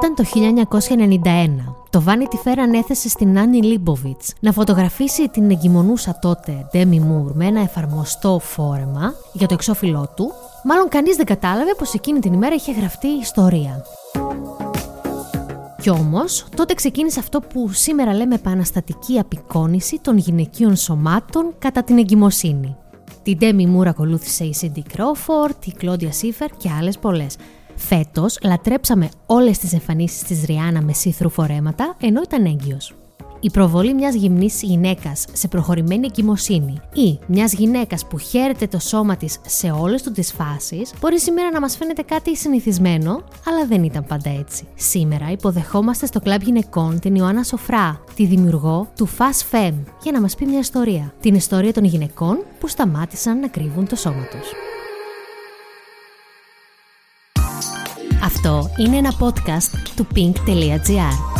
Όταν το 1991 το Vanity Fair ανέθεσε στην Άννη Λίμποβιτς να φωτογραφίσει την εγκυμονούσα τότε Demi Moore με ένα εφαρμοστό φόρεμα για το εξώφυλλό του, μάλλον κανείς δεν κατάλαβε πως εκείνη την ημέρα είχε γραφτεί η ιστορία. Κι όμως, τότε ξεκίνησε αυτό που σήμερα λέμε επαναστατική απεικόνηση των γυναικείων σωμάτων κατά την εγκυμοσύνη. Την Demi Moore ακολούθησε η Cindy Crawford, η Claudia Schiffer και άλλες πολλές. Φέτος λατρέψαμε όλες τις εμφανίσεις της Ριάννα με σύθρου φορέματα ενώ ήταν έγκυος. Η προβολή μιας γυμνής γυναίκας σε προχωρημένη εγκυμοσύνη ή μιας γυναίκας που χαίρεται το σώμα της σε όλες του τις φάσεις μπορεί σήμερα να μας φαίνεται κάτι συνηθισμένο, αλλά δεν ήταν πάντα έτσι. Σήμερα υποδεχόμαστε στο κλαμπ γυναικών την Ιωάννα Σοφρά, τη δημιουργό του Fast Fem, για να μας πει μια ιστορία. Την ιστορία των γυναικών που σταμάτησαν να κρύβουν το σώμα τους. Αυτό είναι ένα podcast του pink.gr.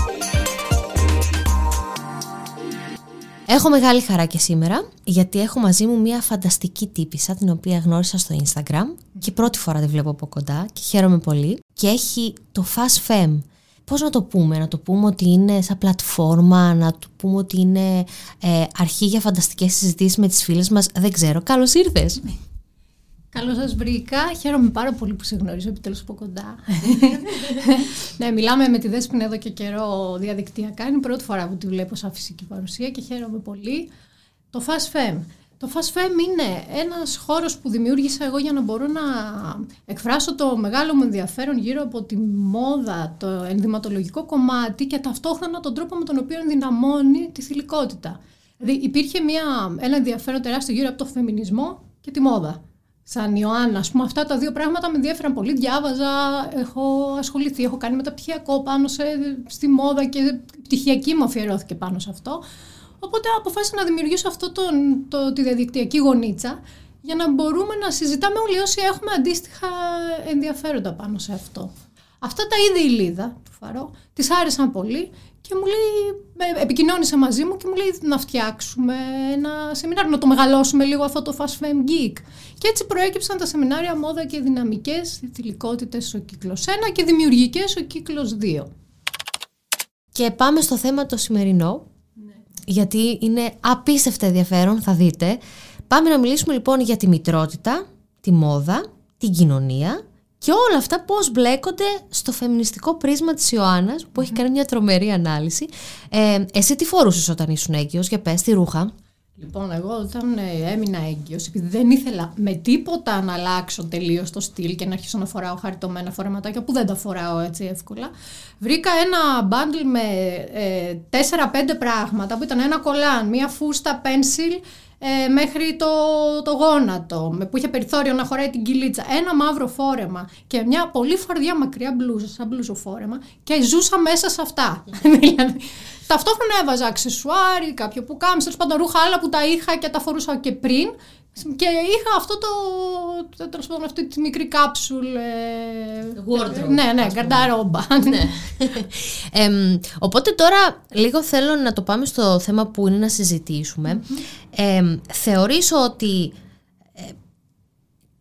Έχω μεγάλη χαρά και σήμερα, γιατί έχω μαζί μου μια φανταστική τύπησα, την οποία γνώρισα στο Instagram και πρώτη φορά τη βλέπω από κοντά και χαίρομαι πολύ. Και έχει το Fast Fem. Πώς να το πούμε, να το πούμε ότι είναι σαν πλατφόρμα, να το πούμε ότι είναι ε, αρχή για φανταστικές συζητήσεις με τις φίλες μας, δεν ξέρω. Καλώς ήρθες! Καλώς σας βρήκα. Χαίρομαι πάρα πολύ που σε γνωρίζω επιτέλους από κοντά. ναι, μιλάμε με τη Δέσποινα εδώ και καιρό διαδικτυακά. Είναι η πρώτη φορά που τη βλέπω σαν φυσική παρουσία και χαίρομαι πολύ. Το Fast Fem. Το Fast Fem είναι ένας χώρος που δημιούργησα εγώ για να μπορώ να εκφράσω το μεγάλο μου ενδιαφέρον γύρω από τη μόδα, το ενδυματολογικό κομμάτι και ταυτόχρονα τον τρόπο με τον οποίο ενδυναμώνει τη θηλυκότητα. Δηλαδή υπήρχε μια, ένα ενδιαφέρον τεράστιο γύρω από το φεμινισμό και τη μόδα σαν Ιωάννα. Ας πούμε, αυτά τα δύο πράγματα με ενδιαφέραν πολύ. Διάβαζα, έχω ασχοληθεί, έχω κάνει μεταπτυχιακό πάνω σε, στη μόδα και η πτυχιακή μου αφιερώθηκε πάνω σε αυτό. Οπότε αποφάσισα να δημιουργήσω αυτό το, το, τη διαδικτυακή γονίτσα για να μπορούμε να συζητάμε όλοι όσοι έχουμε αντίστοιχα ενδιαφέροντα πάνω σε αυτό. Αυτά τα είδε η Λίδα του Φαρό, τη άρεσαν πολύ και μου λέει, επικοινώνησε μαζί μου και μου λέει να φτιάξουμε ένα σεμινάριο, να το μεγαλώσουμε λίγο αυτό το Fast Femme Geek. Και έτσι προέκυψαν τα σεμινάρια μόδα και δυναμικές θηλυκότητες ο κύκλος 1 και δημιουργικές ο κύκλος 2. Και πάμε στο θέμα το σημερινό, ναι. γιατί είναι απίστευτα ενδιαφέρον, θα δείτε. Πάμε να μιλήσουμε λοιπόν για τη μητρότητα, τη μόδα, την κοινωνία και όλα αυτά πώς μπλέκονται στο φεμινιστικό πρίσμα της Ιωάννας που έχει κάνει μια τρομερή ανάλυση. Ε, εσύ τι φορούσες όταν ήσουν έγκυος, για πες, τι ρούχα; Λοιπόν, εγώ όταν ε, έμεινα έγκυος, επειδή δεν ήθελα με τίποτα να αλλάξω τελείως το στυλ και να αρχίσω να φοράω χαριτωμένα φορεματάκια που δεν τα φοράω έτσι εύκολα, βρήκα ένα μπάντλ με ε, 4-5 πράγματα που ήταν ένα κολάν, μία φούστα pencil, ε, μέχρι το, το γόνατο, με, που είχε περιθώριο να χωράει την κυλίτσα. Ένα μαύρο φόρεμα και μια πολύ φαρδιά μακριά μπλούζα, σαν μπλουζοφόρεμα και ζούσα μέσα σε αυτά. δηλαδή, ταυτόχρονα έβαζα αξεσουάρι, κάποιο που κάμισε, τέλος πάντων ρούχα άλλα που τα είχα και τα φορούσα και πριν. Και είχα αυτό το. τέλος πάντων, αυτή τη μικρή κάψουλ. Ε, Wardrobe. Ναι, ναι, γκαρνταρόμπα. ναι. ε, οπότε τώρα λίγο θέλω να το πάμε στο θέμα που είναι να συζητήσουμε. Ε, θεωρήσω ότι ε,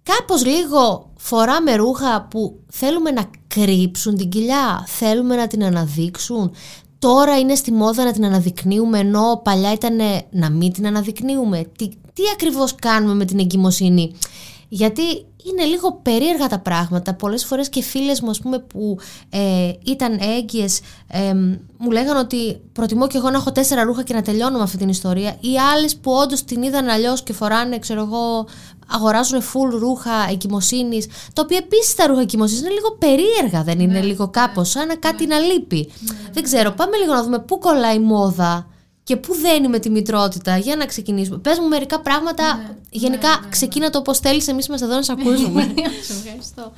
κάπως λίγο φοράμε ρούχα που θέλουμε να κρύψουν την κοιλιά, θέλουμε να την αναδείξουν, τώρα είναι στη μόδα να την αναδεικνύουμε ενώ παλιά ήταν να μην την αναδεικνύουμε. Τι, τι ακριβώς κάνουμε με την εγκυμοσύνη. Γιατί είναι λίγο περίεργα τα πράγματα. Πολλές φορές και φίλες μου ας πούμε, που ε, ήταν έγκυες ε, μου λέγανε ότι προτιμώ και εγώ να έχω τέσσερα ρούχα και να τελειώνω με αυτή την ιστορία ή άλλες που όντως την είδαν αλλιώς και φοράνε ξέρω εγώ αγοράζουν full ρούχα εγκυμοσύνης, τα οποία επίσης τα ρούχα εγκυμοσύνης είναι λίγο περίεργα, δεν είναι ναι, λίγο ναι. κάπως, σαν να κάτι ναι. να λείπει. δεν ξέρω, πάμε λίγο να δούμε πού κολλάει η μόδα και πού δένει με τη μητρότητα; Για να ξεκινήσουμε. Πες μου μερικά πράγματα. γενικά, ξεκίνα το όπω θέλεις. Εμείς είμαστε εδώ να σε ακούσουμε. ευχαριστώ.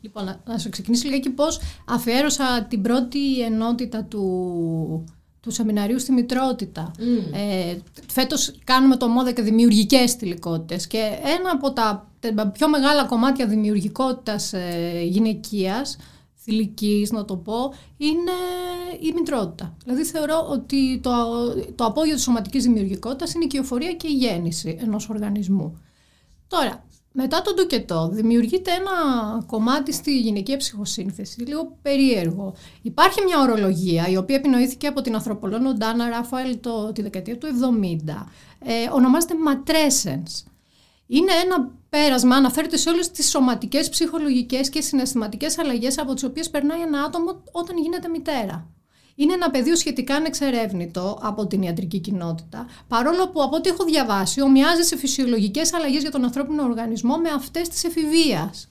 Λοιπόν, να σου ξεκινήσω λίγα και πώς αφιέρωσα την πρώτη ενότητα του του σεμιναρίου στη μητρότητα. Mm. Ε, φέτος κάνουμε το μόδα και δημιουργικές θηλυκότητες και ένα από τα πιο μεγάλα κομμάτια δημιουργικότητας ε, γυναικείας, θηλυκής να το πω, είναι η μητρότητα. Δηλαδή θεωρώ ότι το, το απόγειο της σωματικής δημιουργικότητας είναι η κυοφορία και η γέννηση ενός οργανισμού. Τώρα, μετά τον τουκετό δημιουργείται ένα κομμάτι στη γυναικεία ψυχοσύνθεση, λίγο περίεργο. Υπάρχει μια ορολογία η οποία επινοήθηκε από την ανθρωπολόγο Ντάνα Ράφαελ το, τη δεκαετία του 70. Ε, ονομάζεται matrescence. Είναι ένα πέρασμα, αναφέρεται σε όλες τις σωματικές, ψυχολογικές και συναισθηματικές αλλαγές από τις οποίες περνάει ένα άτομο όταν γίνεται μητέρα. Είναι ένα πεδίο σχετικά ανεξερεύνητο από την ιατρική κοινότητα, παρόλο που από ό,τι έχω διαβάσει ομοιάζει σε φυσιολογικές αλλαγές για τον ανθρώπινο οργανισμό με αυτές της εφηβείας.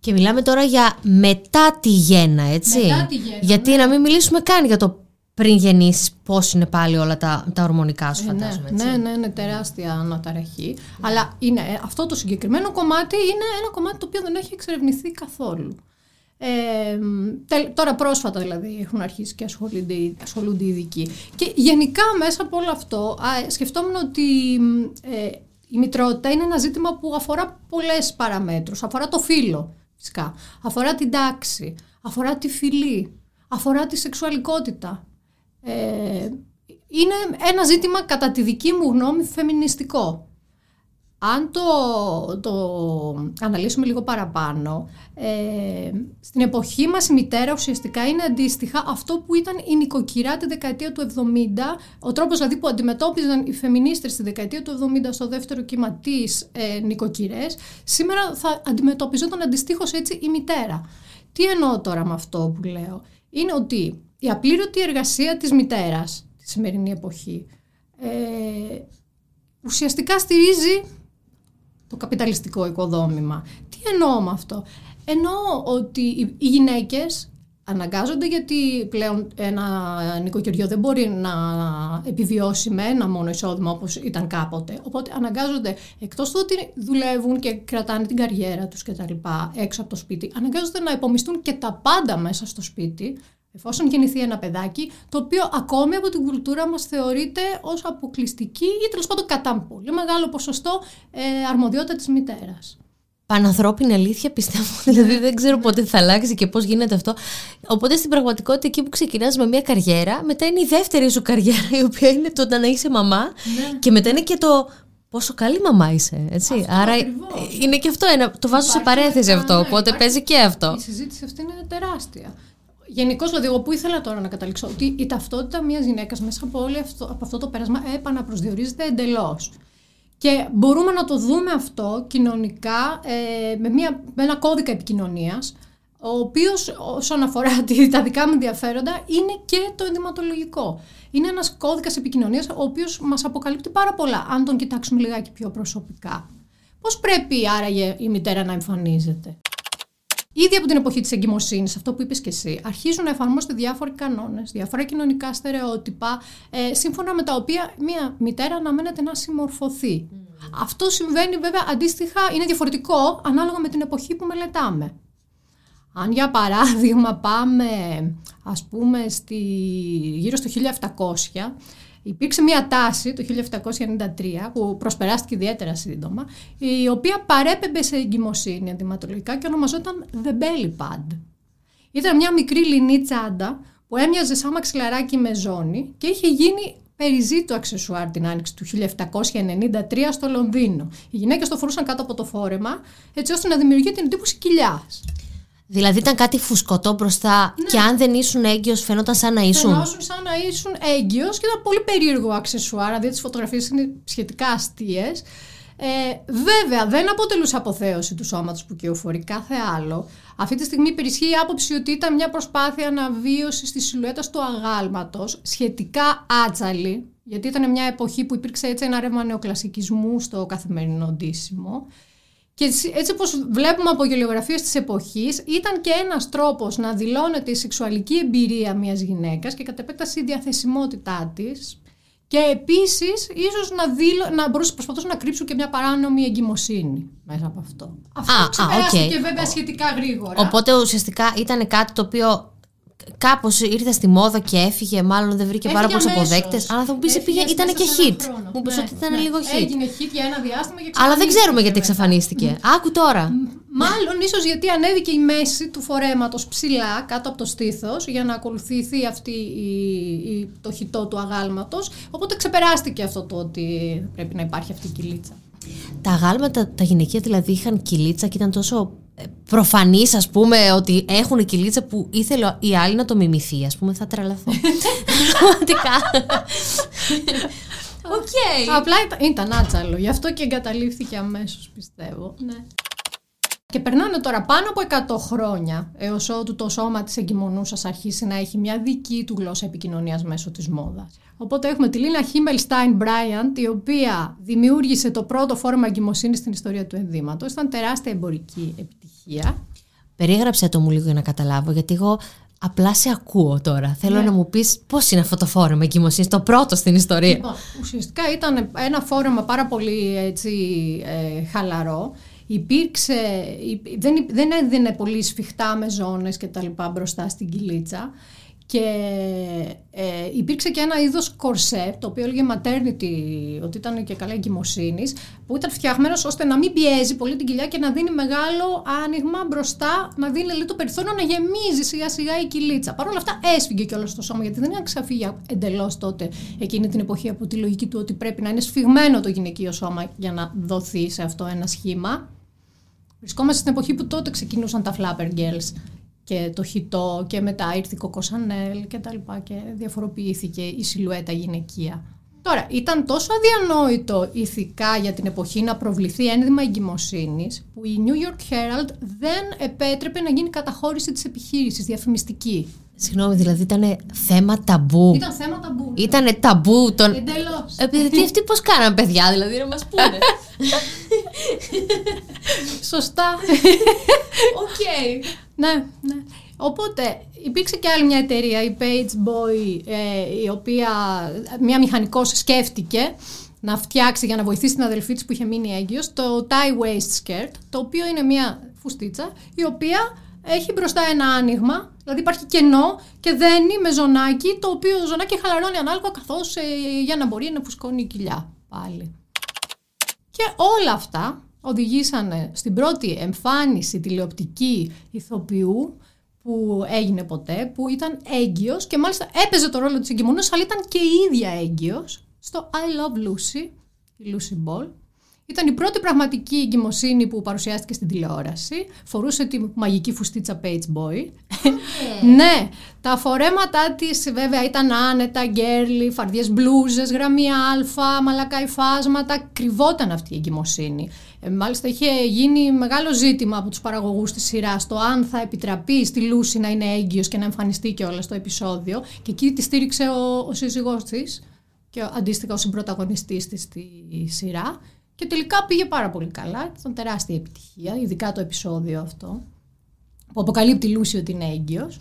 Και μιλάμε τώρα για μετά τη γέννα, έτσι. Μετά τη γέννα, Γιατί ναι. να μην μιλήσουμε καν για το πριν γεννήσεις, πώς είναι πάλι όλα τα, τα ορμονικά σου, Ε, φαντάζομαι. ναι, έτσι. ναι, ναι, είναι τεράστια αναταραχή. Αλλά είναι, ε, αυτό το συγκεκριμένο κομμάτι είναι ένα κομμάτι το οποίο δεν έχει εξερευνηθεί καθόλου. Ε, τε- τώρα πρόσφατα δηλαδή έχουν αρχίσει και ασχολούνται, οι- ασχολούνται οι ειδικοί. Και γενικά μέσα από όλο αυτό α, σκεφτόμουν ότι ε, η μητρότητα είναι ένα ζήτημα που αφορά πολλές παραμέτρους. Αφορά το φύλλο φυσικά, αφορά την τάξη, αφορά τη φυλή, αφορά τη σεξουαλικότητα. Ε, είναι ένα ζήτημα κατά τη δική μου γνώμη φεμινιστικό. Αν το, το αναλύσουμε λίγο παραπάνω, ε, στην εποχή μας η μητέρα ουσιαστικά είναι αντίστοιχα αυτό που ήταν η νοικοκυρά τη δεκαετία του 70, ο τρόπος δηλαδή που αντιμετώπιζαν οι φεμινίστρες στη δεκαετία του 70 στο δεύτερο κύμα τις ε, νοικοκυρές, σήμερα θα αντιμετωπιζόταν αντιστοίχως έτσι η μητέρα. Τι εννοώ τώρα με αυτό που λέω, είναι ότι η απλήρωτη εργασία της μητέρας τη σημερινή εποχή ε, ουσιαστικά στηρίζει το καπιταλιστικό οικοδόμημα. Τι εννοώ με αυτό; Εννοώ ότι οι- οι γυναίκες αναγκάζονται γιατί πλέον ένα νοικοκυριό δεν μπορεί να επιβιώσει με ένα μόνο εισόδημα όπως ήταν κάποτε. Οπότε αναγκάζονται εκτός του ότι δουλεύουν και κρατάνε την καριέρα τους και τα λοιπά έξω από το σπίτι, αναγκάζονται να υπομισθούν και τα πάντα μέσα στο σπίτι εφόσον γεννηθεί ένα παιδάκι, το οποίο ακόμη από την κουλτούρα μας θεωρείται ως αποκλειστική ή τέλος πάντων κατά πολύ μεγάλο ποσοστό ε, αρμοδιότητα της μητέρας. Πανανθρώπινη αλήθεια πιστεύω, δηλαδή δεν ξέρω πότε θα αλλάξει και πώς γίνεται αυτό. Οπότε στην πραγματικότητα εκεί που ξεκινάς με μια καριέρα, μετά είναι η δεύτερη σου καριέρα η οποία είναι το να είσαι μαμά και μετά είναι και το πόσο καλή μαμά είσαι, έτσι. Αυτό Άρα ακριβώς. είναι και αυτό ένα, το βάζω σε Υπάρχει παρένθεση ένα- αυτό, ναι, οπότε υπάρχει- παίζει και αυτό. Η συζήτηση αυτή είναι τεράστια. Γενικώς, δηλαδή, εγώ που ήθελα τώρα να καταλήξω, ότι η ταυτότητα μιας γυναίκας μέσα από, όλο αυτό, από αυτό το πέρασμα επαναπροσδιορίζεται εντελώς. Και μπορούμε να το δούμε αυτό κοινωνικά ε, με, μια, με ένα κώδικα επικοινωνίας ο οποίος όσον αφορά τη- τα δικά μου ενδιαφέροντα είναι και το ενδυματολογικό. Είναι ένας κώδικας επικοινωνίας ο οποίος μας αποκαλύπτει πάρα πολλά αν τον κοιτάξουμε λιγάκι πιο προσωπικά. Πώς πρέπει άραγε η μητέρα να εμφανίζεται; Ήδη από την εποχή της εγκυμοσύνης, αυτό που είπες και εσύ, αρχίζουν να εφαρμόζονται διάφοροι κανόνες, διάφορα κοινωνικά στερεότυπα, ε, σύμφωνα με τα οποία μια μητέρα αναμένεται να συμμορφωθεί. Αυτό συμβαίνει βέβαια αντίστοιχα, είναι διαφορετικό ανάλογα με την εποχή που μελετάμε. Αν για παράδειγμα πάμε ας πούμε στη, γύρω στο 1700 υπήρξε μια τάση το 1793 που προσπεράστηκε ιδιαίτερα σύντομα η οποία παρέπεμπε σε εγκυμοσύνη αντιματολογικά και ονομαζόταν The Belly Pad. Ήταν μια μικρή λινή τσάντα που έμοιαζε σαν μαξιλαράκι με ζώνη και είχε γίνει περιζήτο αξεσουάρ την άνοιξη του 1793 στο Λονδίνο. Οι γυναίκες το φορούσαν κάτω από το φόρεμα έτσι ώστε να δημιουργεί την εντύπωση κοιλιάς. Δηλαδή ήταν κάτι φουσκωτό μπροστά και αν δεν ήσουν έγκυος φαινόταν σαν να ήσουν. Φαινόσουν σαν να ήσουν έγκυος και ήταν πολύ περίεργο αξεσουάρ, δηλαδή τις φωτογραφίες είναι σχετικά αστείες. Ε, βέβαια, δεν αποτελούσε αποθέωση του σώματος που κυοφορεί κάθε άλλο. Αυτή τη στιγμή υπερισχύει η άποψη ότι ήταν μια προσπάθεια αναβίωσης της σιλουέτας του αγάλματος, σχετικά άτσαλη, γιατί ήταν μια εποχή που υπήρξε έτσι ένα ρεύμα νεοκλασικισμού στο καθημερινό ντύσιμο. Και έτσι έτσι όπως βλέπουμε από γελιογραφίες της εποχής, ήταν και ένας τρόπος να δηλώνεται η σεξουαλική εμπειρία μιας γυναίκας και κατ' επέκταση η διαθεσιμότητά της και επίσης ίσως να, δηλω... να μπορούσε προσπαθούσαν να κρύψουν και μια παράνομη εγκυμοσύνη μέσα από αυτό. Αυτό Α, α, ξεπεράστηκε οκ. βέβαια σχετικά γρήγορα. Οπότε ουσιαστικά ήταν κάτι το οποίο κάπως ήρθε στη μόδα και έφυγε, μάλλον δεν βρήκε πάρα Έφυγε πολλούς αμέσως. αποδέκτες. Αλλά θα μου πεις, Έφυγε πήγε, ήταν μέσα και σε ένα hit. χρόνο. Μου πει Ναι, ότι ήταν ναι. λίγο hit. Έγινε hit για ένα διάστημα και Αλλά δεν ξέρουμε γιατί μετά. εξαφανίστηκε. Άκου τώρα. Μάλλον ίσως γιατί ανέβηκε η μέση του φορέματος ψηλά κάτω από το στήθος για να ακολουθηθεί αυτή η, η- το χιτό του αγάλματος. Οπότε ξεπεράστηκε αυτό το ότι πρέπει να υπάρχει αυτή η κοιλίτσα. Τα αγάλματα, τα γυναικεία δηλαδή είχαν κοιλίτσα και ήταν τόσο ε, προφανή, ας πούμε, ότι έχουν κοιλίτσα που ήθελε η άλλη να το μιμηθεί. Α πούμε, θα τρελαθώ. Πραγματικά. Οκ. Απλά ήταν, ήταν άτσαλο, γι' αυτό και εγκαταλείφθηκε αμέσως, πιστεύω. Ναι. Και περνάνε τώρα πάνω από 100 χρόνια έως ότου το σώμα της εγκυμονούσας αρχίσει να έχει μια δική του γλώσσα επικοινωνίας μέσω της μόδας. Οπότε έχουμε τη Λένα Χίμελσταϊν Μπράιαντ, η οποία δημιούργησε το πρώτο φόρμα εγκυμοσύνης στην ιστορία του ενδύματος. Ήταν τεράστια εμπορική επιτυχία. Περίγραψε το μου λίγο για να καταλάβω, γιατί εγώ απλά σε ακούω τώρα. Θέλω Ναι. να μου πεις πώς είναι αυτό το φόρμα εγκυμοσύνης, το πρώτο στην ιστορία. Λοιπόν, ουσιαστικά ήταν ένα φόρεμα πάρα πολύ έτσι, ε, χαλαρό. Υπήρξε, υ- δεν, υ- δεν έδινε πολύ σφιχτά με ζώνες και τα λοιπά μπροστά στην κυλίτσα και ε, υπήρξε και ένα είδος κορσέ το οποίο έλεγε maternity ότι ήταν και καλά εγκυμοσύνης, που ήταν φτιαγμένος ώστε να μην πιέζει πολύ την κοιλιά και να δίνει μεγάλο άνοιγμα μπροστά να δίνει λίγο το περιθώριο να γεμίζει σιγά σιγά η κυλίτσα. Παρ' όλα αυτά έσφυγε κιόλας στο σώμα γιατί δεν ήταν ξαφύγια εντελώς τότε εκείνη την εποχή από τη λογική του ότι πρέπει να είναι σφιγμένο το γυναικείο σώμα για να δοθεί σε αυτό ένα σχήμα. Βρισκόμαστε στην εποχή που τότε ξεκινούσαν τα Flapper Girls και το χιτό και μετά ήρθε η Coco Chanel και τα λοιπά και διαφοροποιήθηκε η σιλουέτα γυναικεία. Τώρα, ήταν τόσο αδιανόητο ηθικά για την εποχή να προβληθεί ένδυμα εγκυμοσύνης που η New York Herald δεν επέτρεπε να γίνει καταχώρηση της επιχείρησης διαφημιστική. Συγγνώμη, δηλαδή ήταν θέμα ταμπού. Ήταν θέμα ταμπού. Ήτανε ταμπού των. Εντελώς. Επειδή αυτοί πώς κάναν παιδιά, δηλαδή να μας πούνε; Σωστά. Οκ. Ναι, ναι. Οπότε υπήρξε και άλλη μια εταιρεία, η Page Boy, ε, η οποία μια μηχανικός σκέφτηκε να φτιάξει για να βοηθήσει την αδελφή της που είχε μείνει έγκυος το tie waist skirt, το οποίο είναι μια φουστίτσα η οποία έχει μπροστά ένα άνοιγμα, δηλαδή υπάρχει κενό και δένει με ζωνάκι, το οποίο ζωνάκι χαλαρώνει ανάλογα καθώς ε, για να μπορεί να φουσκώνει η κοιλιά πάλι. Και όλα αυτά οδηγήσανε στην πρώτη εμφάνιση τηλεοπτική ηθοποιού που έγινε ποτέ, που ήταν έγκυος και μάλιστα έπαιζε το ρόλο της εγκυμονούς, αλλά ήταν και η ίδια έγκυος στο I Love Lucy, η Lucy Ball. Ήταν η πρώτη πραγματική εγκυμοσύνη που παρουσιάστηκε στην τηλεόραση. Φορούσε τη μαγική φουστίτσα Page Boy. ναι, τα φορέματά της βέβαια ήταν άνετα, γκέρλι, φαρδιές μπλούζες, γραμμή α, μαλακά υφάσματα. Κρυβόταν αυτή η εγκυμοσύνη. Ε, μάλιστα είχε γίνει μεγάλο ζήτημα από τους παραγωγούς της σειράς το αν θα επιτραπεί στη Λούση να είναι έγκυος και να εμφανιστεί και όλα στο επεισόδιο. Και εκεί τη στήριξε ο, ο σύζυγός της και αντίστοιχα ο συμπροταγωνιστής της στη σειρά. Και τελικά πήγε πάρα πολύ καλά. Ήταν τεράστια επιτυχία, ειδικά το επεισόδιο αυτό. Που αποκαλύπτει η Λούση ότι είναι έγκυος.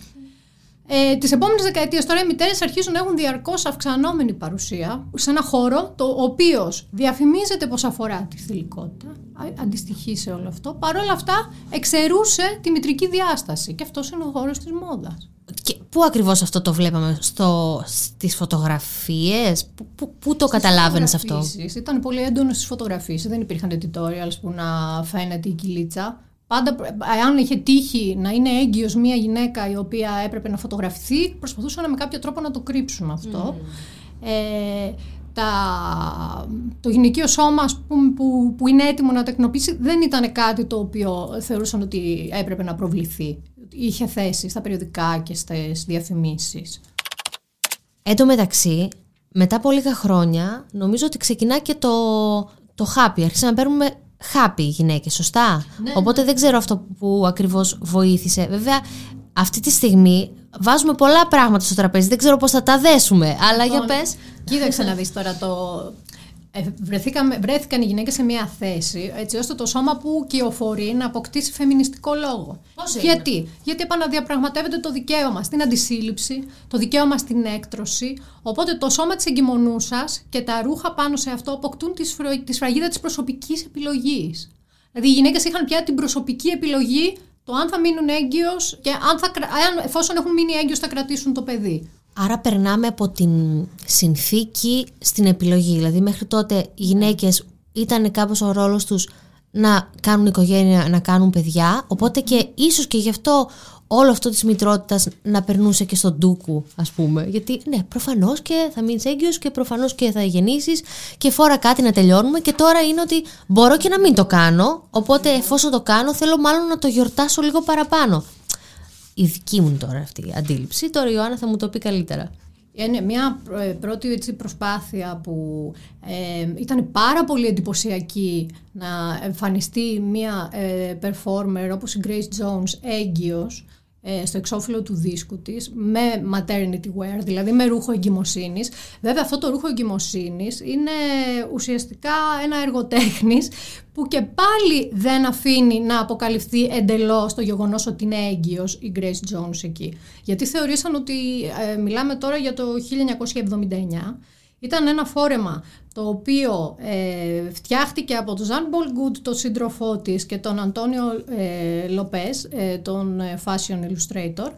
Ε, Τις επόμενες δεκαετίες τώρα οι μητέρες αρχίζουν να έχουν διαρκώς αυξανόμενη παρουσία σε ένα χώρο το οποίος διαφημίζεται πως αφορά τη θηλυκότητα, α- αντιστοιχεί σε όλο αυτό. Παρ' όλα αυτά εξαιρούσε τη μητρική διάσταση και αυτός είναι ο χώρος της μόδας. Και πού ακριβώς αυτό το βλέπαμε, στο, στις φωτογραφίες, πού, πού, πού το καταλάβαινες αυτό; Ήταν πολύ έντονο στις φωτογραφίε. Δεν υπήρχαν tutorials που να φαίνεται η κυλίτσα. Πάντα, αν είχε τύχει να είναι έγκυος μια γυναίκα η οποία έπρεπε να φωτογραφηθεί, προσπαθούσαν με κάποιο τρόπο να το κρύψουν αυτό. Ε, τα, το γυναικείο σώμα ας πούμε, που, που είναι έτοιμο να τεκνοποιήσει δεν ήταν κάτι το οποίο θεωρούσαν ότι έπρεπε να προβληθεί. Είχε θέση στα περιοδικά και στις διαφημίσεις. Εν τω μεταξύ, μετά από λίγα χρόνια, νομίζω ότι ξεκινά και το, το happy. Άρχισαν να παίρνουμε happy οι γυναίκες, σωστά; Οπότε δεν ξέρω αυτό που ακριβώς βοήθησε. Βέβαια, αυτή τη στιγμή βάζουμε πολλά πράγματα στο τραπέζι. Δεν ξέρω πώς θα τα δέσουμε. Αλλά για πες. Κοίταξε να δεις τώρα το... Ε, βρεθήκαμε, βρέθηκαν οι γυναίκες σε μια θέση έτσι ώστε το σώμα που κυοφορεί να αποκτήσει φεμινιστικό λόγο. Πώς έγινε; Γιατί; Γιατί επαναδιαπραγματεύεται το δικαίωμα στην αντισύλληψη, το δικαίωμα στην έκτρωση. Οπότε το σώμα της εγκυμονούσας και τα ρούχα πάνω σε αυτό αποκτούν τη, σφρο... τη σφραγίδα της προσωπικής επιλογής. Δηλαδή οι γυναίκες είχαν πια την προσωπική επιλογή το αν θα μείνουν έγκυος και αν θα, κρα- αν, εφόσον έχουν μείνει έγκυος θα κρατήσουν το παιδί. Άρα περνάμε από την συνθήκη στην επιλογή. Δηλαδή μέχρι τότε οι γυναίκες ήταν κάπως ο ρόλος τους να κάνουν οικογένεια, να κάνουν παιδιά. Οπότε και ίσως και γι' αυτό όλο αυτό της μητρότητας να περνούσε και στον ντούκου ας πούμε γιατί ναι προφανώς και θα μείνεις έγκυος και προφανώς και θα γεννήσεις και φόρα κάτι να τελειώνουμε και τώρα είναι ότι μπορώ και να μην το κάνω οπότε εφόσον το κάνω θέλω μάλλον να το γιορτάσω λίγο παραπάνω η δική μου τώρα αυτή η αντίληψη. Τώρα η Ιωάννα θα μου το πει καλύτερα. Είναι μια ε, πρώτη έτσι, προσπάθεια που ε, ήταν πάρα πολύ εντυπωσιακή να εμφανιστεί μια ε, performer όπως η Grace Jones έγκυος ε, στο εξώφυλλο του δίσκου της με maternity wear, δηλαδή με ρούχο εγκυμοσύνης. Βέβαια αυτό το ρούχο εγκυμοσύνης είναι ουσιαστικά ένα έργο τέχνης που και πάλι δεν αφήνει να αποκαλυφθεί εντελώς το γεγονός ότι είναι έγκυος η Grace Jones εκεί. Γιατί θεωρήσαν ότι ε, μιλάμε τώρα για το 1979 ήταν ένα φόρεμα το οποίο ε, φτιάχτηκε από τον Ζαν Μπολγκούτ, τον σύντροφό της και τον Αντώνιο ε, Λοπές, ε, τον ε, fashion illustrator.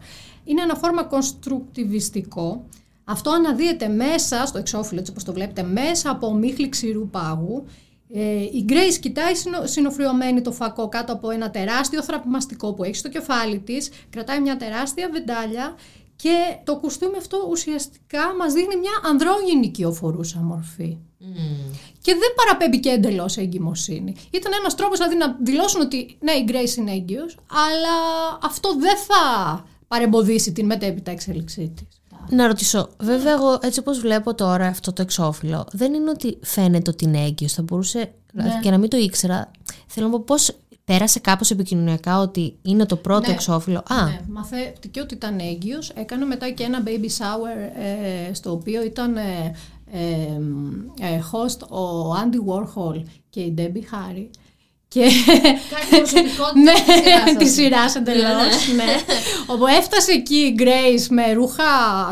Είναι ένα φόρμα κονστρουκτιβιστικό. Αυτό αναδύεται μέσα στο εξώφυλλο, έτσι όπως το βλέπετε, μέσα από ομίχλη ξηρού πάγου. Ε, η Grace κοιτάει συνοφριωμένη το φακό κάτω από ένα τεράστιο θραυμαστικό που έχει στο κεφάλι της, κρατάει μια τεράστια βεντάλια και το κουστούμι αυτό ουσιαστικά μας δείχνει μια ανδρόγυνη κυοφορούσα μορφή. Και δεν παραπέμπει και εντελώς εγκυμοσύνη. Ήταν ένας τρόπος δηλαδή να δηλώσουν ότι ναι, η Grace είναι έγκυος, αλλά αυτό δεν θα παρεμποδίσει την μετέπειτα εξέλιξή της. Να ρωτήσω, βέβαια, εγώ έτσι όπως βλέπω τώρα αυτό το εξώφυλλο, δεν είναι ότι φαίνεται ότι είναι έγκυος. Θα μπορούσε ναι. και να μην το ήξερα. Θέλω να πω πώς πέρασε κάπως επικοινωνιακά ότι είναι το πρώτο ναι, εξώφυλλο; Α. Ναι, μαθαίθηκε ότι ήταν έγκυος. Έκανε μετά και ένα baby shower ε, στο οποίο ήταν ε, ε, host ο Andy Warhol και η Debbie Harry και... ναι, της σειράς εντελώς. ναι. Όπου έφτασε εκεί η Grace με ρούχα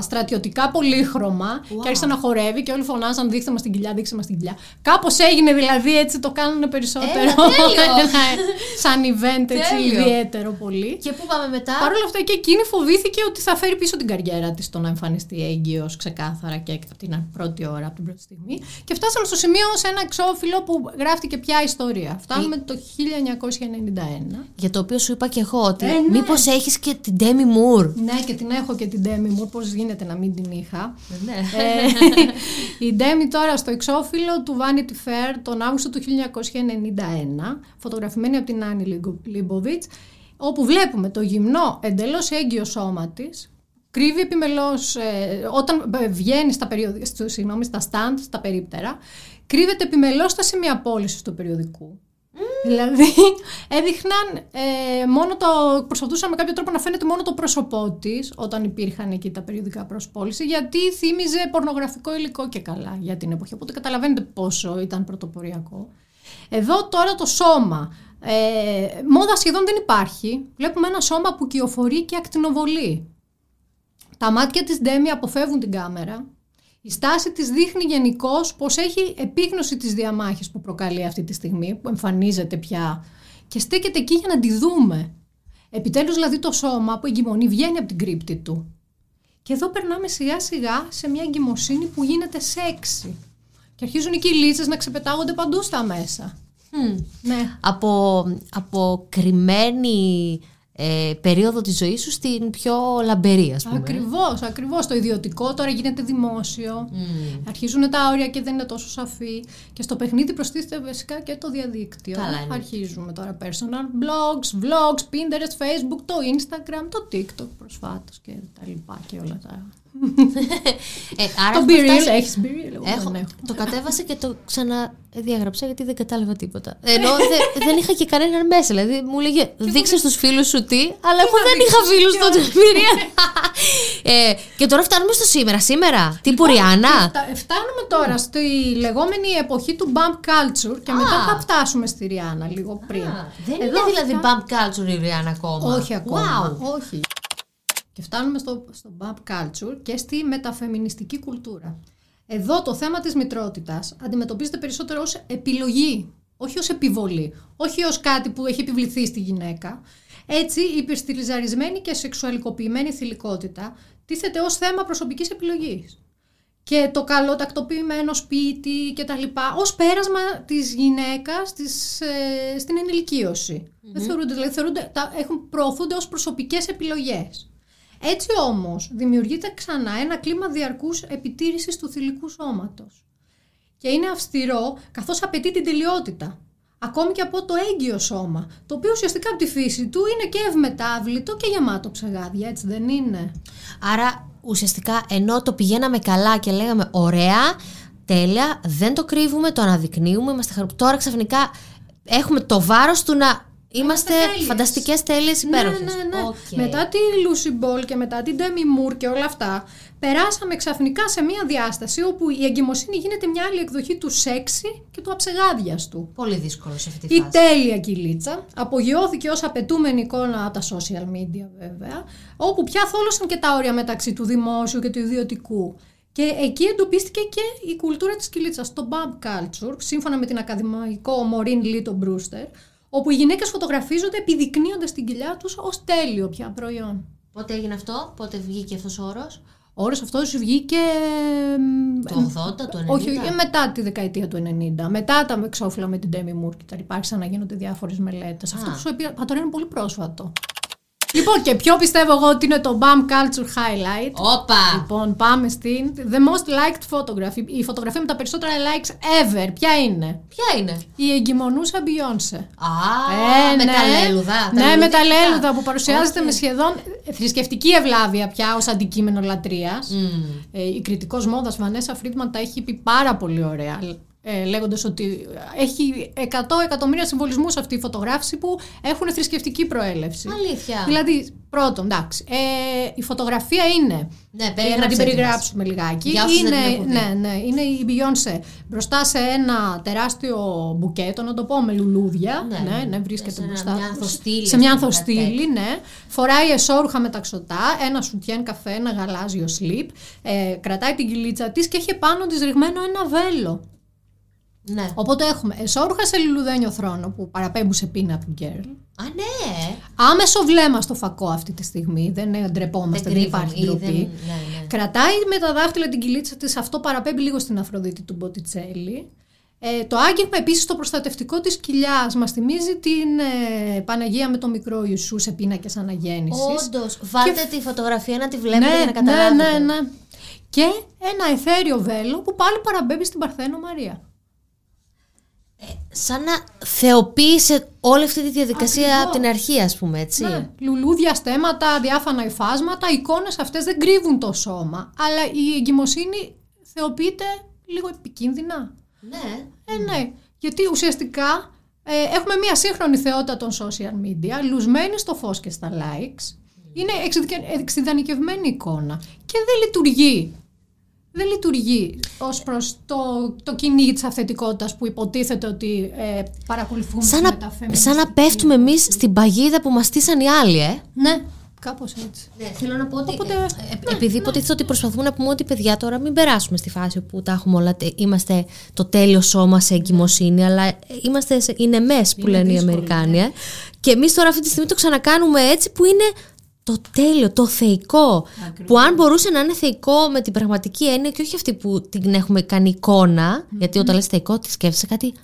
στρατιωτικά πολύχρωμα wow. και άρχισε να χορεύει και όλοι φωνάζαν δείξτε μας την κοιλιά, δείξτε μας την κοιλιά. Κάπως έγινε δηλαδή έτσι το κάνουν περισσότερο. Σαν event έτσι ιδιαίτερο πολύ. Και πού πάμε μετά; Παρ' όλα αυτά και εκείνη φοβήθηκε ότι θα φέρει πίσω την καριέρα της το να εμφανιστεί έγκυος ξεκάθαρα και από την πρώτη ώρα, από την πρώτη στιγμή. Και φτάσαμε στο σημείο σε ένα εξώφυλλο που γράφτηκε πια ιστορία. Φτάνουμε το 1991. Για το οποίο σου είπα και εγώ ότι ε, ναι. μήπως έχεις και την Demi Moore. Ναι και την έχω και την Demi Moore, πώς γίνεται να μην την είχα. Ε, ναι. Ε, η Demi τώρα στο εξώφυλλο του Vanity Fair τον Αύγουστο του 1991, φωτογραφημένη από την Άννη Λίμποβιτς, όπου βλέπουμε το γυμνό εντελώς έγκυο σώμα της, κρύβει επιμελώς, ε, όταν βγαίνει στα, περιοδ... συγγνώμη, στα stand, στα περίπτερα, κρύβεται επιμελώς στα σημεία πώληση του περιοδικού. Δηλαδή έδειχναν ε, μόνο το. Προσπαθούσαν με κάποιο τρόπο να φαίνεται μόνο το πρόσωπό της όταν υπήρχαν εκεί τα περιοδικά προσπόληση, γιατί θύμιζε πορνογραφικό υλικό και καλά για την εποχή. Οπότε καταλαβαίνετε πόσο ήταν πρωτοποριακό. Εδώ τώρα το σώμα. Ε, μόδα σχεδόν δεν υπάρχει. Βλέπουμε ένα σώμα που κυοφορεί και ακτινοβολεί. Τα μάτια της Ντέμι αποφεύγουν την κάμερα η στάση της δείχνει γενικώς πως έχει επίγνωση της διαμάχης που προκαλεί αυτή τη στιγμή, που εμφανίζεται πια και στέκεται εκεί για να τη δούμε. Επιτέλους δηλαδή το σώμα που εγκυμονεί βγαίνει από την κρύπτη του. Και εδώ περνάμε σιγά σιγά σε μια εγκυμοσύνη που γίνεται σεξι. Και αρχίζουν οι κυλίτσες να ξεπετάγονται παντού στα μέσα. Ναι. Από, από κρυμμένη ε, περίοδο της ζωής σου στην πιο λαμπερή ας πούμε. Ακριβώς, ακριβώς. Το ιδιωτικό τώρα γίνεται δημόσιο. Mm. Αρχίζουν τα όρια και δεν είναι τόσο σαφή. Και στο παιχνίδι προστίθεται βασικά και το διαδίκτυο. Καλά Αρχίζουμε τώρα personal blogs, vlogs, Pinterest, Facebook, το Instagram, το TikTok προσφάτως και τα λοιπά και όλα τα ε, άρα το Be έχεις Be Έχω, το κατέβασα και το ξαναδιαγραψα γιατί δεν κατάλαβα τίποτα. Ενώ δεν είχα και κανέναν μέσα. Δηλαδή μου λέγε δείξε στους φίλους σου τι, αλλά εγώ δεν είχα φίλους τότε. ε, και τώρα φτάνουμε στο σήμερα. Σήμερα, τι λοιπόν, Ριάννα. Φτάνουμε τώρα στη λεγόμενη εποχή του bump culture και μετά θα φτάσουμε στη Ριάννα λίγο πριν. δεν είναι δηλαδή bump culture η Ριάννα ακόμα. Όχι ακόμα. Όχι. Και φτάνουμε στο, στο bump culture και στη μεταφεμινιστική κουλτούρα. Εδώ το θέμα της μητρότητας αντιμετωπίζεται περισσότερο ως επιλογή, όχι ως επιβολή, όχι ως κάτι που έχει επιβληθεί στη γυναίκα. Έτσι, η υπερστιλιζαρισμένη και σεξουαλικοποιημένη θηλυκότητα τίθεται ως θέμα προσωπικής επιλογής. και το καλό τακτοποιημένο σπίτι και τα λοιπά, ως πέρασμα της γυναίκας της, ε, στην ενηλικίωση. Δεν θεωρούνται, δηλαδή θεωρούνται, τα, έχουν, προωθούνται ως προσωπικές επιλογές. Έτσι όμως δημιουργείται ξανά ένα κλίμα διαρκούς επιτήρησης του θηλυκού σώματος. Και είναι αυστηρό καθώς απαιτεί την τελειότητα. Ακόμη και από το έγκυο σώμα, το οποίο ουσιαστικά από τη φύση του είναι και ευμετάβλητο και γεμάτο ψεγάδια, έτσι δεν είναι; Άρα ουσιαστικά ενώ το πηγαίναμε καλά και λέγαμε ωραία, τέλεια, δεν το κρύβουμε, το αναδεικνύουμε, είμαστε χαρου... Τώρα ξαφνικά έχουμε το βάρος του να είμαστε τέλειες. φανταστικές τέλειες υπέροχες. Ναι, ναι, ναι. Οκ. Μετά τη Lucy Ball και μετά την Demi Moore και όλα αυτά, περάσαμε ξαφνικά σε μια διάσταση όπου η εγκυμοσύνη γίνεται μια άλλη εκδοχή του σεξι και του αψεγάδιαστου. Πολύ δύσκολο σε αυτή τη Η φάση. τέλεια κυλίτσα απογειώθηκε ως απαιτούμενη εικόνα από τα social media βέβαια, όπου πια θόλωσαν και τα όρια μεταξύ του δημόσιου και του ιδιωτικού. Και εκεί εντοπίστηκε και η κουλτούρα της κυλίτσας, το bump culture, σύμφωνα με την ακαδημαϊκό Maureen Lito Brewster, όπου οι γυναίκες φωτογραφίζονται επιδεικνύοντας την κοιλιά τους ως τέλειο πια προϊόν. Πότε έγινε αυτό, πότε βγήκε αυτός ο όρος; Ο όρος αυτός βγήκε... εμ, Το 80, το 90. Όχι, ε, μετά τη δεκαετία του 90. Μετά τα εξώφυλλα με την Demi Moore και τα λοιπά, άρχισαν να γίνονται διάφορες μελέτες. Αυτό που σου είπα τώρα είναι πολύ πρόσφατο. Λοιπόν, και ποιο πιστεύω εγώ ότι είναι το BAM Culture Highlight. Όπα! Λοιπόν, πάμε στην The Most Liked Photography. Η φωτογραφία με τα περισσότερα likes ever. Ποια είναι; Ποια είναι; Η εγκυμονούσα Beyoncé. Α, Ε, με ναι. τα λέλουδα. Ναι, με τα λουλουδίκια. λέλουδα που παρουσιάζεται Όχι. με σχεδόν θρησκευτική ευλάβεια πια ως αντικείμενο λατρείας. Μμμ. Ε, η κριτικός μόδας Βανέσα Φρίντμαν τα έχει πει πάρα πολύ ωραία. Ε, λέγοντας ότι έχει 100 εκατομμύρια συμβολισμούς αυτή η φωτογράφηση που έχουν θρησκευτική προέλευση. Αλήθεια. Δηλαδή, πρώτον, εντάξει, ε, η φωτογραφία είναι. Ναι, ε, να περιγράψτε την την περιγράψουμε λιγάκι. Για όσους είναι, δεν την έχουν δει. ναι, ναι, είναι η Beyoncé μπροστά σε ένα τεράστιο μπουκέτο, να το πω με λουλούδια. Ναι, Ναι, ναι. ναι, βρίσκεται Σε ένα- μπροστά. μια ανθοστήλη, Σε μια ας πούμε, ανθοστήλη, ναι. Φοράει εσόρουχα μεταξωτά, ένα σουτιέν καφέ, ένα γαλάζιο σλίπ. Ε, κρατάει την κυλίτσα της και έχει πάνω της ρηγμένο ένα βέλο. Ναι. Οπότε έχουμε εσόρουχα σε λουλουδένιο θρόνο που παραπέμπουν σε peanut girl. Α, ναι. Άμεσο βλέμμα στο φακό αυτή τη στιγμή. Δεν ε, ντρεπόμαστε, δεν, κρύβουν υπάρχει ή ντροπή. δεν- ναι, ναι. Κρατάει με τα δάχτυλα την κυλίτσα της. Αυτό παραπέμπει λίγο στην Αφροδίτη του Μποτιτσέλη. Ε, το άγγιγμα επίσης το προστατευτικό της κοιλιάς μας θυμίζει την ε, Παναγία με το μικρό Ιησού σε πίνακες αναγέννησης. Όντως. Βάλτε τη φωτογραφία να τη βλέπετε για να ναι, καταλάβετε. ναι, ναι. Και ένα εθέριο βέλο που πάλι παραμπέμπει στην Παρθένο Μαρία. Σαν να θεοποίησε όλη αυτή τη διαδικασία Ακριβώς. από την αρχή, ας πούμε, έτσι. Ναι, λουλούδια, στέματα, διάφανα υφάσματα, οι εικόνες αυτές δεν κρύβουν το σώμα, αλλά η εγκυμοσύνη θεοποιείται λίγο επικίνδυνα. Ναι. Ε, ναι, γιατί ουσιαστικά ε, έχουμε μια σύγχρονη θεότητα των social media, λουσμένη στο φως και στα likes. Είναι εξειδικε- εξειδανικευμένη εικόνα και δεν λειτουργεί. Δεν λειτουργεί ως προς το, το κυνήγι της αυθεντικότητας που υποτίθεται ότι ε, παρακολουθούμε Σαν στη να, μεταφεμινιστική- σαν να πέφτουμε εμείς στην παγίδα που μας στήσαν οι άλλοι, ε. Ναι, κάπως έτσι. Ναι, θέλω να πω ότι. Οπότε, ε, ε, επειδή υποτίθεται ότι προσπαθούμε να πούμε ότι παιδιά τώρα μην περάσουμε στη φάση που τα έχουμε όλα. τε- Είμαστε το τέλειος σώμα σε εγκυμοσύνη, αλλά ε, είμαστε σε, είναι μες που Είναι λένε οι δύσκολο, Αμερικάνοι. Ε. Και εμείς τώρα αυτή τη στιγμή το ξανακάνουμε έτσι που είναι το τέλειο, το θεϊκό. Που αν μπορούσε να είναι θεϊκό με την πραγματική έννοια και όχι αυτή που την έχουμε κάνει εικόνα, γιατί όταν λες θεϊκό, τη σκέφτεσαι κάτι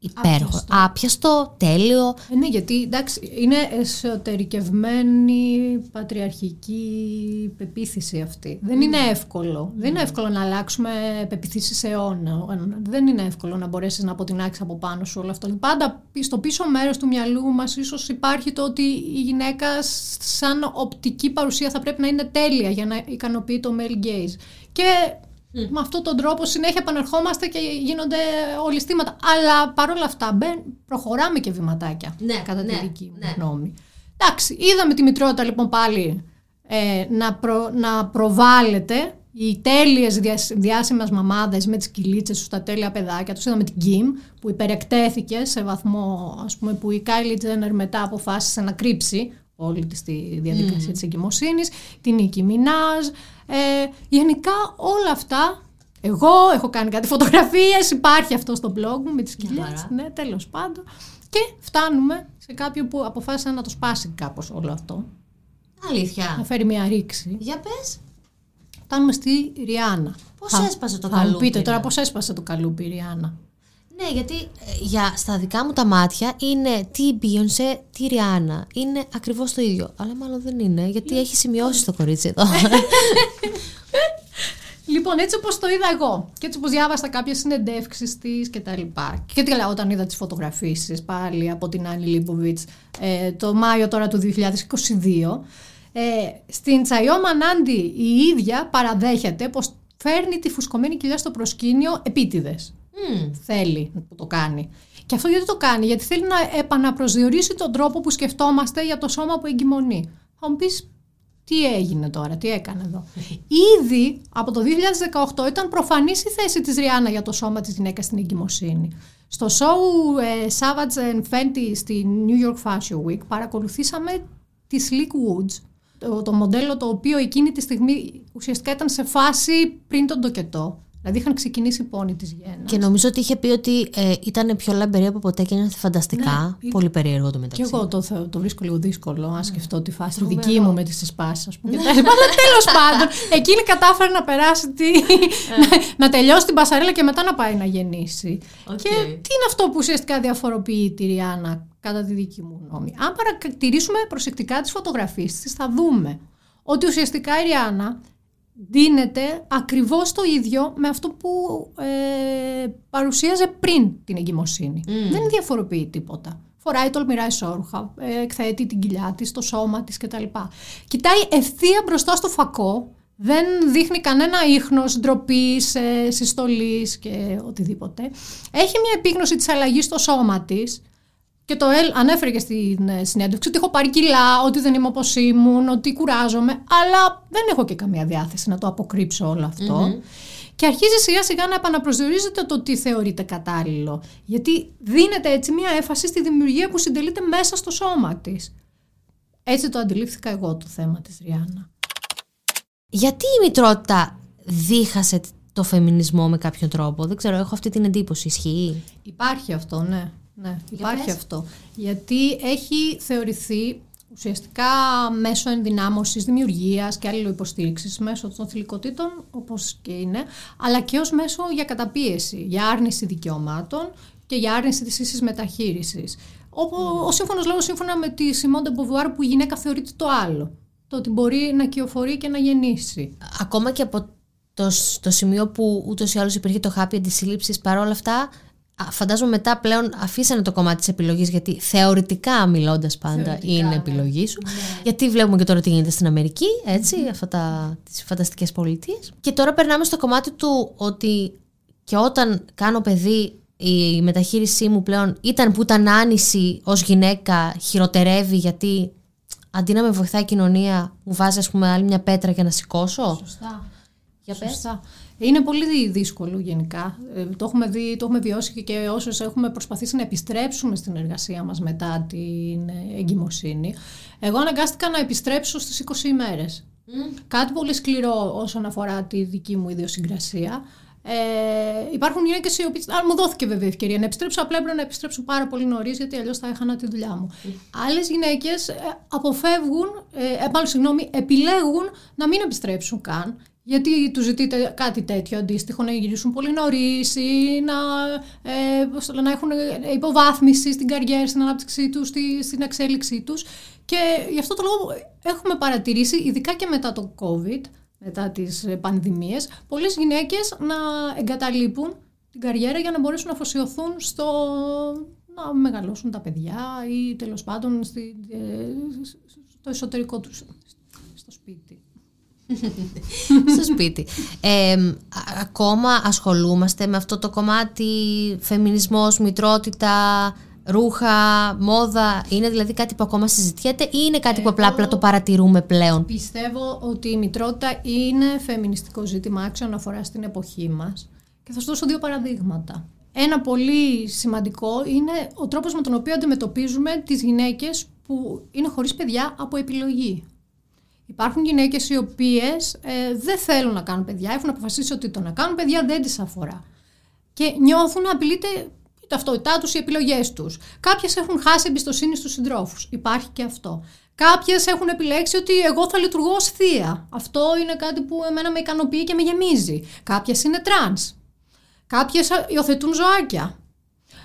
υπέροχο. Άπιαστο. Άπιαστο, τέλειο. Ε, ναι, γιατί εντάξει, είναι εσωτερικευμένη πατριαρχική πεποίθηση αυτή. Δεν είναι εύκολο. Δεν είναι εύκολο να αλλάξουμε πεπιθήσεις αιώνα. Δεν είναι εύκολο να μπορέσεις να αποτινάξεις από πάνω σου όλο αυτό. Πάντα στο πίσω μέρος του μυαλού μας ίσως υπάρχει το ότι η γυναίκα σαν οπτική παρουσία θα πρέπει να είναι τέλεια για να ικανοποιεί το male gaze. Και με αυτόν τον τρόπο συνέχεια επανερχόμαστε και γίνονται ολιστήματα. Αλλά παρόλα αυτά μπεν, προχωράμε και βηματάκια. Ναι, κατά τη ναι, δική μου ναι. γνώμη. Εντάξει, είδαμε τη μητρότητα λοιπόν πάλι ε, να, προ, να προβάλλεται οι τέλειες διασ, διάσημες μαμάδες με τις κυλίτσες τους, τα τέλεια παιδάκια τους. Είδαμε την Κιμ που υπερεκτέθηκε σε βαθμό ας πούμε, που η Κάιλι Τζένερ μετά αποφάσισε να κρύψει όλη της τη διαδικασία Mm. της εγκυμοσύνης, την Νίκη Μινάζ. Ε, γενικά όλα αυτά, εγώ έχω κάνει κάτι φωτογραφίες, υπάρχει αυτό στο blog μου με τις κοιλιές, χαρά. ναι, τέλος πάντων. Και φτάνουμε σε κάποιον που αποφάσισε να το σπάσει κάπως όλο αυτό, Αλήθεια. να φέρει μια ρήξη. Για πες. φτάνουμε στη Ριάννα. Πώς Θα- έσπασε το θα μου καλούπι, πείτε ρε; τώρα πώς έσπασε το καλούπι η Ριάννα. Ναι, γιατί ε, για, στα δικά μου τα μάτια είναι τι η Beyoncé, τι η Rihanna. Είναι ακριβώς το ίδιο. Αλλά μάλλον δεν είναι, γιατί έχει σημειώσει το κορίτσι εδώ. Λοιπόν, έτσι όπως το είδα εγώ και έτσι όπως διάβασα κάποιες συνεντεύξεις της και τα λοιπά. Και τι λέω όταν είδα τις φωτογραφίσεις πάλι από την Άννη Λίμποβιτς ε, το Μάιο τώρα του 2022. Ε, στην Τσαϊόμα Νάντι η ίδια παραδέχεται πως φέρνει τη φουσκωμένη κοιλιά στο προσκήνιο επίτηδες. Μμμ. Θέλει που το κάνει. Και αυτό γιατί το κάνει, γιατί θέλει να επαναπροσδιορίσει τον τρόπο που σκεφτόμαστε για το σώμα που εγκυμονεί. Θα μου πεις, τι έγινε τώρα, τι έκανε εδώ. Ήδη από το 2018 ήταν προφανής η θέση της Ριάννα για το σώμα της γυναίκας στην εγκυμοσύνη. Στο show ε, Savage and Fenty στη New York Fashion Week παρακολουθήσαμε τη Slick Woods, το, το μοντέλο το οποίο εκείνη τη στιγμή ουσιαστικά ήταν σε φάση πριν τον τοκετό. Δηλαδή είχαν ξεκινήσει πόνοι της γέννα. Και νομίζω ότι είχε πει ότι ε, ήταν πιο λαμπερή από ποτέ και είναι φανταστικά. Ναι. Πολύ περίεργο το Και μεταξύ. εγώ το, θε- το βρίσκω λίγο δύσκολο, Ναι. αν σκεφτώ τη φάση τη δική μου με τις εσπάσει, ας πούμε. και τα λοιπά. Αλλά τέλος πάντων, εκείνη κατάφερε να περάσει τη. να, να τελειώσει την πασαρέλα και μετά να πάει να γεννήσει. Οκ. Και τι είναι αυτό που ουσιαστικά διαφοροποιεί τη Ριάννα, κατά τη δική μου γνώμη; Αν παρατηρήσουμε προσεκτικά τις φωτογραφίες της, θα δούμε ότι ουσιαστικά η Ριάννα ντύνεται ακριβώς το ίδιο με αυτό που ε, παρουσίαζε πριν την εγκυμοσύνη. Δεν διαφοροποιεί τίποτα. Φοράει τολμηρά εσώρουχα, ε, εκθέτει την κοιλιά της, το σώμα της κτλ. Κοιτάει ευθεία μπροστά στο φακό, δεν δείχνει κανένα ίχνος ντροπής, ε, συστολής και οτιδήποτε. Έχει μια επίγνωση της αλλαγής στο σώμα της, και το ελ- ανέφερε και στην ε, συνέντευξη ότι έχω πάρει κιλά, ότι δεν είμαι όπως ήμουν, ότι κουράζομαι, αλλά δεν έχω και καμία διάθεση να το αποκρύψω όλο αυτό. Και αρχίζει σιγά σιγά να επαναπροσδιορίζεται το τι θεωρείται κατάλληλο. Γιατί δίνεται έτσι μια έμφαση στη δημιουργία που συντελείται μέσα στο σώμα της. Έτσι το αντιλήφθηκα εγώ το θέμα της Ριάννα. Γιατί η μητρότητα δίχασε το φεμινισμό με κάποιον τρόπο; Δεν ξέρω, έχω αυτή την εντύπωση. Ισχύει; Υπάρχει αυτό, ναι. Ναι υπάρχει πες. αυτό. Γιατί έχει θεωρηθεί ουσιαστικά μέσω ενδυνάμωσης δημιουργίας και άλλη υποστήριξης μέσω των θηλυκοτήτων, όπως και είναι, αλλά και ως μέσο για καταπίεση, για άρνηση δικαιωμάτων και για άρνηση της ίσης μεταχείρισης. Όπου, Ο σύμφωνος λόγος σύμφωνα με τη Σιμόντε Μποβουάρ που η γυναίκα θεωρείται το άλλο. Το ότι μπορεί να κυοφορεί και να γεννήσει. Ακόμα και από το, σ- το σημείο που ούτως ή άλλως υπήρχε το χάπι αντισύλληψη, παρόλα αυτά, α, φαντάζομαι μετά πλέον αφήσανε το κομμάτι της επιλογής, γιατί θεωρητικά μιλώντας πάντα Θεωρητικά, είναι ναι. επιλογή σου. Γιατί βλέπουμε και τώρα τι γίνεται στην Αμερική, έτσι, αυτά τα, τις φανταστικές πολιτείες. Και τώρα περνάμε στο κομμάτι του ότι και όταν κάνω παιδί η μεταχείρισή μου πλέον ήταν που ήταν άνηση ως γυναίκα χειροτερεύει γιατί αντί να με βοηθάει η κοινωνία μου βάζει ας πούμε άλλη μια πέτρα για να σηκώσω. Σωστά. Για πες. Σωστά. Είναι πολύ δύσκολο γενικά. Ε, το, έχουμε δει, το έχουμε βιώσει και, και όσες έχουμε προσπαθήσει να επιστρέψουμε στην εργασία μας μετά την ε, εγκυμοσύνη. Εγώ αναγκάστηκα να επιστρέψω στις 20 ημέρες. Κάτι πολύ σκληρό όσον αφορά τη δική μου ιδιοσυγκρασία. Ε, υπάρχουν γυναίκες οι οποίες. Αν μου δόθηκε βέβαια ευκαιρία να επιστρέψω, απλά έπρεπε να επιστρέψω πάρα πολύ νωρίς, γιατί αλλιώς θα έχανα τη δουλειά μου. Άλλες γυναίκες αποφεύγουν, ε, ε, μάλλον συγγνώμη, επιλέγουν να μην επιστρέψουν καν. Γιατί του ζητείτε κάτι τέτοιο αντίστοιχο, να γυρίσουν πολύ νωρίς ή να, ε, πώς το λένε, να έχουν υποβάθμιση στην καριέρα, στην ανάπτυξή τους, στη, στην εξέλιξή τους. Και γι' αυτό το λόγο έχουμε παρατηρήσει, ειδικά και μετά το COVID, μετά τις ε, πανδημίες, πολλές γυναίκες να εγκαταλείπουν την καριέρα για να μπορέσουν να αφοσιωθούν στο να μεγαλώσουν τα παιδιά ή τέλος πάντων στη, ε, στο εσωτερικό τους, στο σπίτι. Στο σπίτι. Ε, α- ακόμα ασχολούμαστε με αυτό το κομμάτι φεμινισμός, μητρότητα, ρούχα, μόδα. Είναι δηλαδή κάτι που ακόμα συζητιέται ή είναι κάτι που απλά, απλά το παρατηρούμε πλέον; Πιστεύω ότι η μητρότητα είναι φεμινιστικό ζήτημα άξιο αναφορά στην εποχή μας και θα σου δώσω δύο παραδείγματα. Ένα πολύ σημαντικό είναι ο τρόπος με τον οποίο αντιμετωπίζουμε τις γυναίκες που είναι χωρίς παιδιά από επιλογή. Υπάρχουν γυναίκες οι οποίες ε, δεν θέλουν να κάνουν παιδιά, έχουν αποφασίσει ότι το να κάνουν παιδιά δεν τις αφορά. Και νιώθουν να απειλείται η ταυτότητά τους, οι επιλογές τους. Κάποιες έχουν χάσει εμπιστοσύνη στους συντρόφους. Υπάρχει και αυτό. Κάποιες έχουν επιλέξει ότι εγώ θα λειτουργώ ως θεία. Αυτό είναι κάτι που εμένα με ικανοποιεί και με γεμίζει. Κάποιες είναι τρανς. Κάποιες υιοθετούν ζωάκια.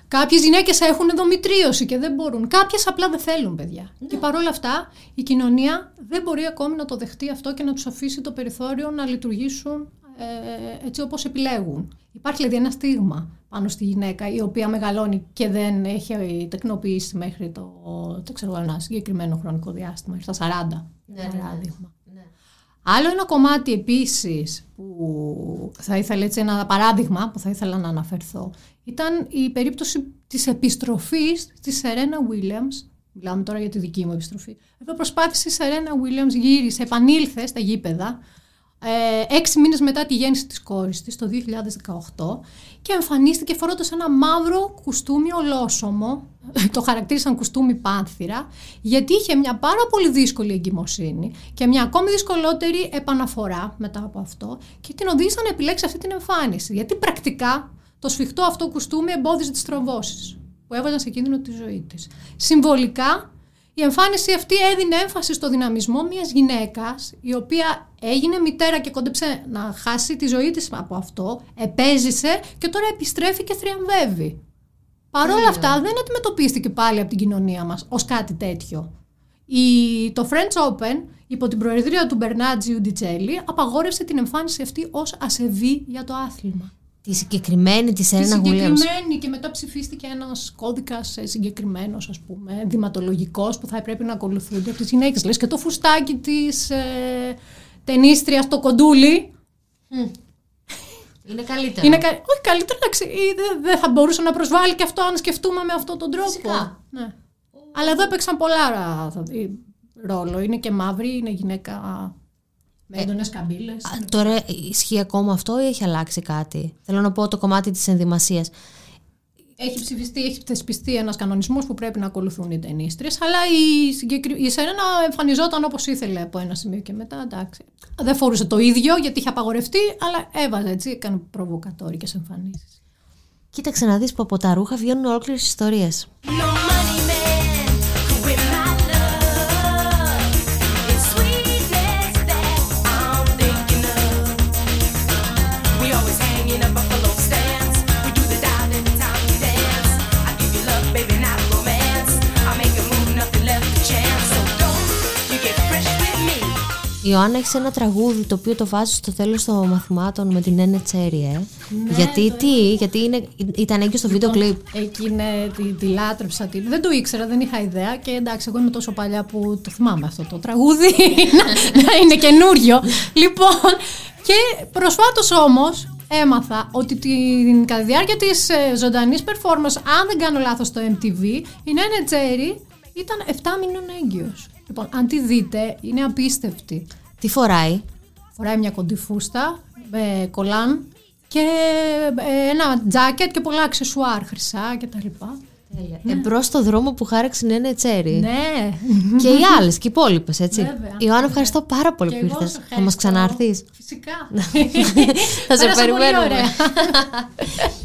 Κάποιες γυναίκες έχουν ενδομητρίωση και δεν μπορούν. Κάποιες απλά δεν θέλουν, παιδιά. Ναι. Και παρόλα αυτά, η κοινωνία δεν μπορεί ακόμη να το δεχτεί αυτό και να τους αφήσει το περιθώριο να λειτουργήσουν ε, έτσι όπως επιλέγουν. Υπάρχει δηλαδή ένα στίγμα πάνω στη γυναίκα η οποία μεγαλώνει και δεν έχει τεκνοποιήσει μέχρι το, το ξέρω, ένα συγκεκριμένο χρονικό διάστημα, μέχρι τα 40 ναι, ναι, παράδειγμα. Ναι. Άλλο ένα κομμάτι επίσης που θα ήθελα έτσι ένα παράδειγμα που θα ήθελα να αναφερθώ ήταν η περίπτωση της επιστροφής της Σερένα Williams. Μιλάμε τώρα για τη δική μου επιστροφή. Εδώ προσπάθησε η Σερένα Williams, γύρισε, επανήλθε στα γήπεδα ε, έξι μήνες μετά τη γέννηση της κόρης της, το 2018, και εμφανίστηκε φορώντας ένα μαύρο κουστούμι ολόσωμο, το χαρακτήρισαν κουστούμι πάνθυρα, γιατί είχε μια πάρα πολύ δύσκολη εγκυμοσύνη και μια ακόμη δυσκολότερη επαναφορά μετά από αυτό και την οδήγησαν να επιλέξει αυτή την εμφάνιση, γιατί πρακτικά το σφιχτό αυτό κουστούμι εμπόδιζε τις τρομβώσεις που έβαζαν σε κίνδυνο τη ζωή της. Συμβολικά η εμφάνιση αυτή έδινε έμφαση στο δυναμισμό μιας γυναίκας η οποία έγινε μητέρα και κόντεψε να χάσει τη ζωή της από αυτό, επέζησε και τώρα επιστρέφει και θριαμβεύει. Παρ' όλα αυτά δεν αντιμετωπίστηκε πάλι από την κοινωνία μας ως κάτι τέτοιο. Η, το French Open υπό την προεδρία του Μπερνάτζι Ουντιτσέλη απαγόρευσε την εμφάνιση αυτή ως ασεβή για το άθλημα. Τη συγκεκριμένη της Σέρνα Τη συγκεκριμένη και μετά ψηφίστηκε ένας κώδικας συγκεκριμένος, ας πούμε, δηματολογικό που θα πρέπει να ακολουθούνται από τις γυναίκες. Λες και το φουστάκι της ε, ταινίστριας το κοντούλι. Είναι καλύτερο. Είναι κα... Όχι καλύτερο, εντάξει. Δεν θα μπορούσε να προσβάλλει και αυτό αν σκεφτούμε με αυτόν τον τρόπο. Φυσικά. Ναι. Αλλά εδώ έπαιξαν πολλά ρόλο. Είναι και μαύρη, είναι γυναίκα με έντονες καμπύλες. Τώρα ισχύει ακόμα αυτό ή έχει αλλάξει κάτι; Θέλω να πω το κομμάτι της ενδυμασίας. Έχει ψηφιστεί, έχει θεσπιστεί ένας κανονισμός που πρέπει να ακολουθούν οι ταινίστρες, αλλά η, συγκεκρι... η Σερένα εμφανιζόταν όπως ήθελε από ένα σημείο και μετά. Εντάξει. Δεν φορούσε το ίδιο γιατί είχε απαγορευτεί, αλλά έβαζε έτσι, έκανε προβοκατόρικε εμφανίσεις. Κοίταξε να δεις που από τα ρούχα βγαίνουν ολόκληρες ιστορίες. Ιωάννα, έχεις ένα τραγούδι το οποίο το βάζεις στο τέλος των μαθημάτων με την Ένε Τσέρι, ε; Ναι, γιατί τι, γιατί είναι, ήταν έγκυο στο βίντεο κλιπ. Εκεί είναι, τη, τη λάτρεψα. Τη, δεν το ήξερα, δεν είχα ιδέα. Και εντάξει, εγώ είμαι τόσο παλιά που το θυμάμαι αυτό το τραγούδι. να, να είναι καινούριο. λοιπόν, και προσφάτως όμως έμαθα ότι την, κατά τη διάρκεια της ε, ζωντανής performance, αν δεν κάνω λάθος στο MTV, η Νένε Τσέρι ήταν 7 μήνων έγκυος. Λοιπόν, αν τη δείτε, είναι απίστευτη. Τι φοράει; Φοράει μια κοντή φούστα, με κολάν και ε, ένα τζάκετ και πολλά αξεσουάρ χρυσά και τα λοιπά. Ναι. Εμπρός στο δρόμο που χάραξε είναι τσέρι. Ναι. Και οι άλλες και οι υπόλοιπες, έτσι. Βέβαια. Ιωάννα, ευχαριστώ πάρα πολύ που ήρθες. Θα μας ξανάρθει. Φυσικά. Θα σε περιμένουμε.